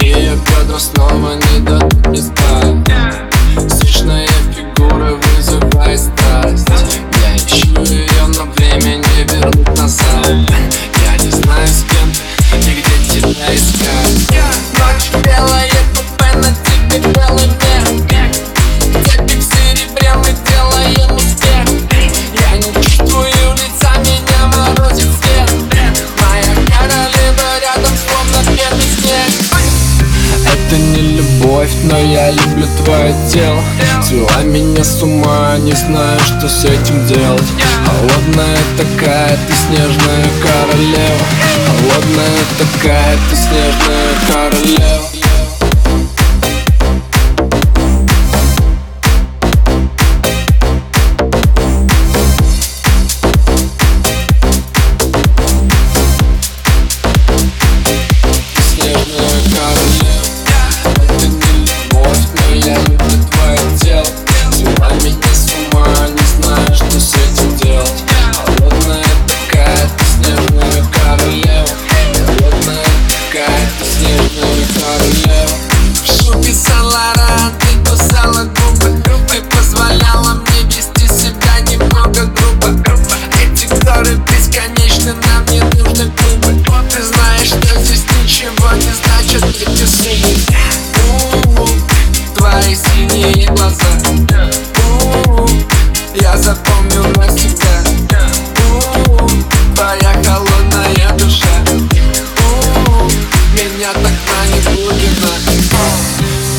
Ее бедра снова не дадут мне но я люблю твое тело Свела меня с ума, не знаю, что с этим делать. Холодная такая, ты снежная королева. Холодная такая, ты снежная королева синие глаза. У-у-у, Я запомню навсегда У-у-у, Твоя холодная душа. У-у-у, Меня так манит глубина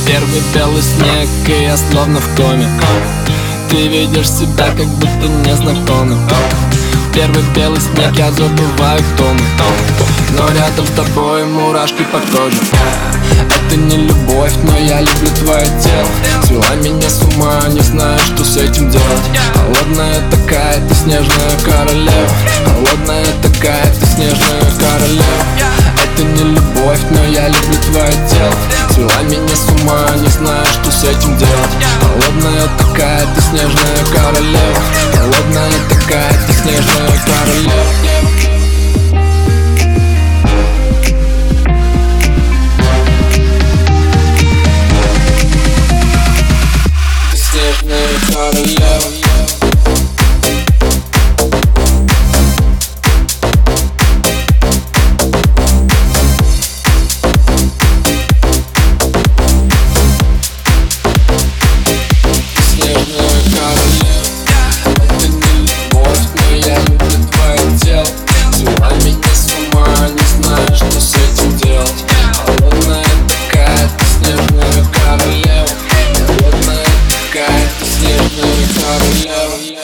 Первый белый снег, и я словно в коме. Ты видишь себя, как будто незнакомым Первый белый снег, я забываю кто мы Но рядом с тобой мурашки по коже. Это не любовь, но я люблю твое тело. Свела меня с ума, не знаю, что с этим делать. Холодная такая, ты снежная королева. Холодная такая, ты снежная королева. Это не любовь, но я люблю твое тело. Свела меня с ума, не знаю, что с этим делать. Холодная такая, ты снежная королева снежная королева Холодная